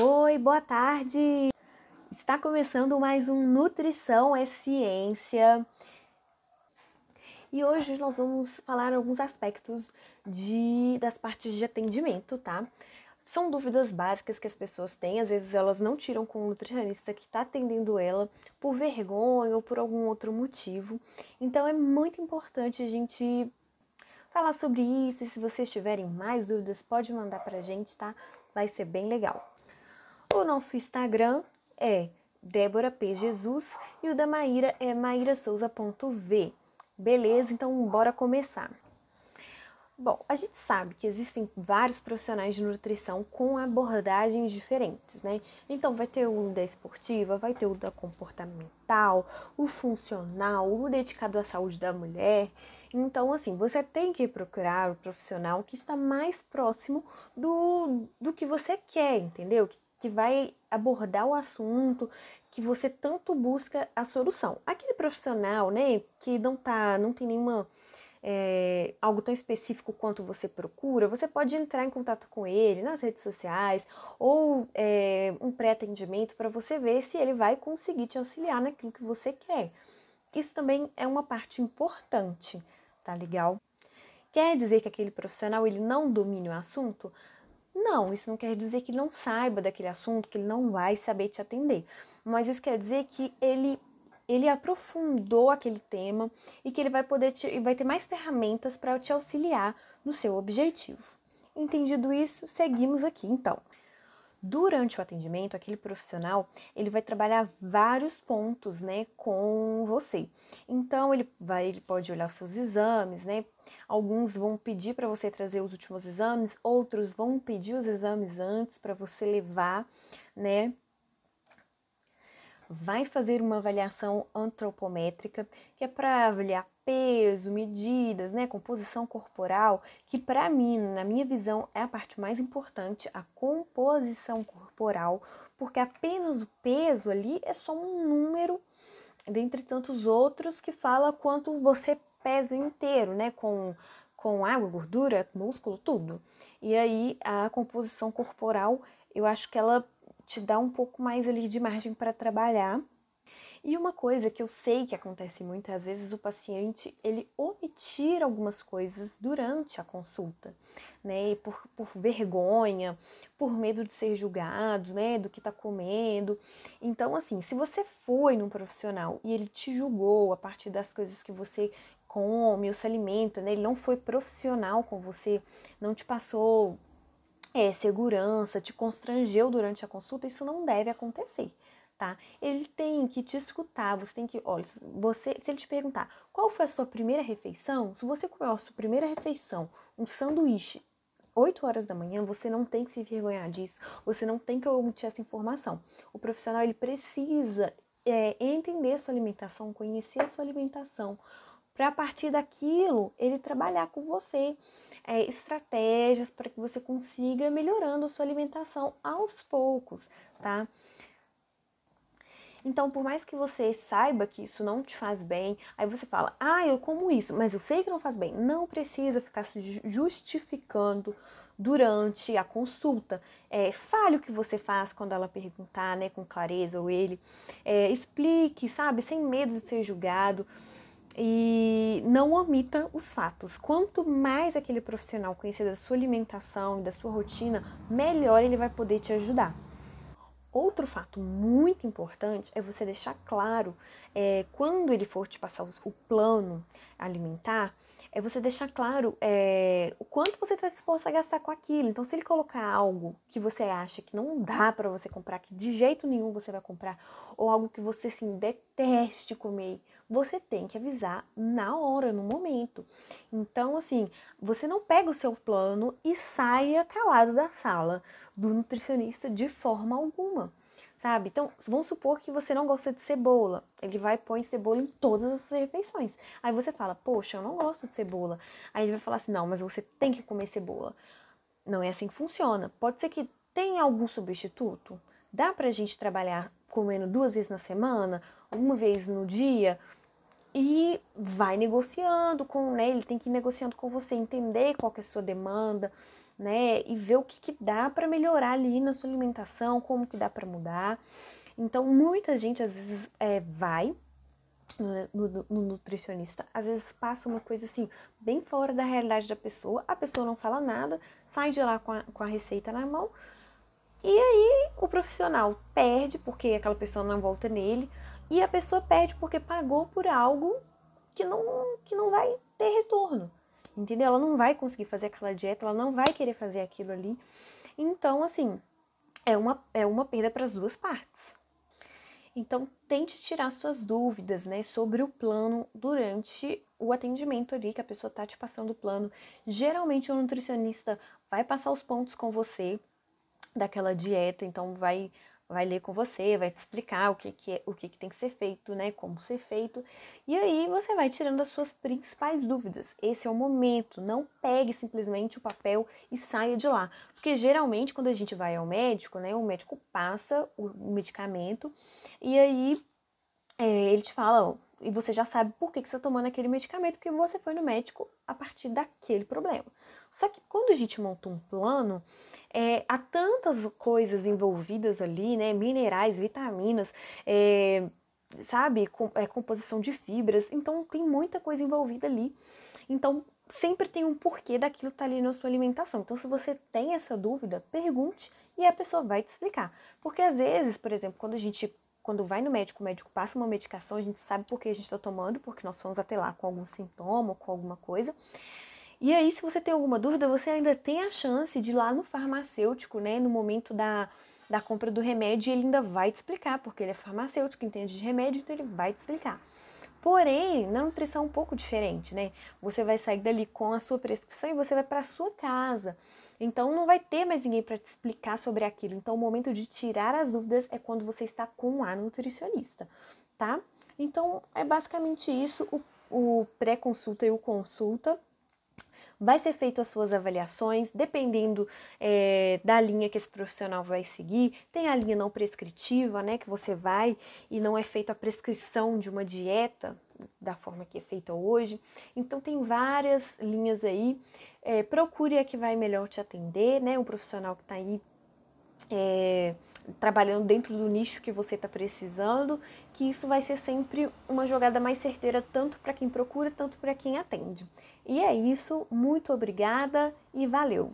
Oi, boa tarde! Está começando mais um Nutrição é Ciência. E hoje nós vamos falar alguns aspectos de, das partes de atendimento, tá? São dúvidas básicas que as pessoas têm, às vezes elas não tiram com o nutricionista que está atendendo ela por vergonha ou por algum outro motivo. Então é muito importante a gente falar sobre isso. E se vocês tiverem mais dúvidas, pode mandar para a gente, tá? Vai ser bem legal. O nosso Instagram é Débora P. Jesus e o da Maíra é maírasouza.v. Beleza? Então, bora começar. Bom, a gente sabe que existem vários profissionais de nutrição com abordagens diferentes, né? Então, vai ter o da esportiva, vai ter o da comportamental, o funcional, o dedicado à saúde da mulher. Então, assim, você tem que procurar o profissional que está mais próximo do, do que você quer, entendeu? Que que vai abordar o assunto que você tanto busca a solução. Aquele profissional, né, que não tá, não tem nenhuma é, algo tão específico quanto você procura, você pode entrar em contato com ele nas redes sociais ou é, um pré-atendimento para você ver se ele vai conseguir te auxiliar naquilo que você quer. Isso também é uma parte importante, tá legal? Quer dizer que aquele profissional ele não domine o assunto? Não, isso não quer dizer que ele não saiba daquele assunto, que ele não vai saber te atender. Mas isso quer dizer que ele ele aprofundou aquele tema e que ele vai poder te, vai ter mais ferramentas para te auxiliar no seu objetivo. Entendido isso, seguimos aqui então. Durante o atendimento, aquele profissional, ele vai trabalhar vários pontos, né, com você. Então, ele vai, ele pode olhar os seus exames, né? Alguns vão pedir para você trazer os últimos exames, outros vão pedir os exames antes para você levar, né, vai fazer uma avaliação antropométrica, que é para avaliar peso, medidas, né, composição corporal, que para mim, na minha visão, é a parte mais importante, a composição corporal, porque apenas o peso ali é só um número dentre tantos outros que fala quanto você pesa inteiro, né, com com água, gordura, músculo, tudo. E aí a composição corporal, eu acho que ela te dá um pouco mais ali de margem para trabalhar. E uma coisa que eu sei que acontece muito, às vezes o paciente ele omitir algumas coisas durante a consulta, né? Por, por vergonha, por medo de ser julgado, né? Do que tá comendo. Então, assim, se você foi num profissional e ele te julgou a partir das coisas que você come ou se alimenta, né? Ele não foi profissional com você, não te passou é, segurança, te constrangeu durante a consulta, isso não deve acontecer, tá? Ele tem que te escutar, você tem que, olha, você, se ele te perguntar qual foi a sua primeira refeição, se você comeu a sua primeira refeição, um sanduíche 8 horas da manhã, você não tem que se envergonhar disso, você não tem que omitir essa informação. O profissional ele precisa é, entender sua alimentação, conhecer a sua alimentação, para a partir daquilo ele trabalhar com você é, estratégias para que você consiga melhorando a sua alimentação aos poucos, tá? Então, por mais que você saiba que isso não te faz bem, aí você fala, ah, eu como isso, mas eu sei que não faz bem. Não precisa ficar se justificando durante a consulta. É, fale o que você faz quando ela perguntar, né, com clareza, ou ele. É, explique, sabe, sem medo de ser julgado e não omita os fatos. Quanto mais aquele profissional conhecer da sua alimentação e da sua rotina, melhor ele vai poder te ajudar. Outro fato muito importante é você deixar claro, é, quando ele for te passar o plano alimentar, é você deixar claro é, o quanto você está disposto a gastar com aquilo. Então, se ele colocar algo que você acha que não dá para você comprar, que de jeito nenhum você vai comprar, ou algo que você assim deteste comer, você tem que avisar na hora, no momento. Então, assim, você não pega o seu plano e saia calado da sala do nutricionista de forma alguma sabe? Então, vamos supor que você não gosta de cebola. Ele vai pôr cebola em todas as suas refeições. Aí você fala, poxa, eu não gosto de cebola. Aí ele vai falar assim, não, mas você tem que comer cebola. Não é assim que funciona. Pode ser que tenha algum substituto. Dá pra gente trabalhar comendo duas vezes na semana, uma vez no dia, e vai negociando com, né? Ele tem que ir negociando com você, entender qual que é a sua demanda, né? E ver o que, que dá para melhorar ali na sua alimentação, como que dá para mudar. Então, muita gente às vezes é, vai no, no, no, nutricionista, às vezes passa uma coisa assim, bem fora da realidade da pessoa, a pessoa não fala nada, sai de lá com a, com a receita na mão, e aí o profissional perde porque aquela pessoa não volta nele, e a pessoa perde porque pagou por algo que não, que não vai ter retorno, entendeu? Ela não vai conseguir fazer aquela dieta, ela não vai querer fazer aquilo ali. Então, assim, é uma, é uma perda para as duas partes. Então, tente tirar suas dúvidas, né, sobre o plano durante o atendimento ali, que a pessoa tá te passando o plano. Geralmente, o nutricionista vai passar os pontos com você daquela dieta, então vai vai ler com você, vai te explicar o que, que é, o que, que tem que ser feito, né? Como ser feito. E aí você vai tirando as suas principais dúvidas. Esse é o momento. Não pegue simplesmente o papel e saia de lá. Porque geralmente, quando a gente vai ao médico, né? O médico passa o medicamento e aí é, te fala, e você já sabe por que, que você está tomando aquele medicamento, porque você foi no médico a partir daquele problema. Só que quando a gente monta um plano, é, há tantas coisas envolvidas ali, né? Minerais, vitaminas, é, sabe? Com, é, composição de fibras. Então tem muita coisa envolvida ali. Então sempre tem um porquê daquilo estar tá ali na sua alimentação. Então, se você tem essa dúvida, pergunte e a pessoa vai te explicar. Porque às vezes, por exemplo, quando a gente quando vai no médico, o médico passa uma medicação, a gente sabe por que a gente está tomando, porque nós fomos até lá com algum sintoma, com alguma coisa. E aí, se você tem alguma dúvida, você ainda tem a chance de ir lá no farmacêutico, né, no momento da, da compra do remédio, ele ainda vai te explicar, porque ele é farmacêutico, entende de remédio, então ele vai te explicar. Porém, na nutrição é um pouco diferente, né? Você vai sair dali com a sua prescrição e você vai para sua casa. Então não vai ter mais ninguém para te explicar sobre aquilo. Então o momento de tirar as dúvidas é quando você está com a nutricionista, tá? Então é basicamente isso, o, o pré-consulta e o consulta vai ser feito as suas avaliações, dependendo é, da linha que esse profissional vai seguir. Tem a linha não prescritiva, né, que você vai e não é feita a prescrição de uma dieta da forma que é feita hoje. Então tem várias linhas aí. É, procure a que vai melhor te atender, né, um profissional que está aí é, trabalhando dentro do nicho que você está precisando, que isso vai ser sempre uma jogada mais certeira, tanto para quem procura, tanto para quem atende. E é isso, muito obrigada e valeu!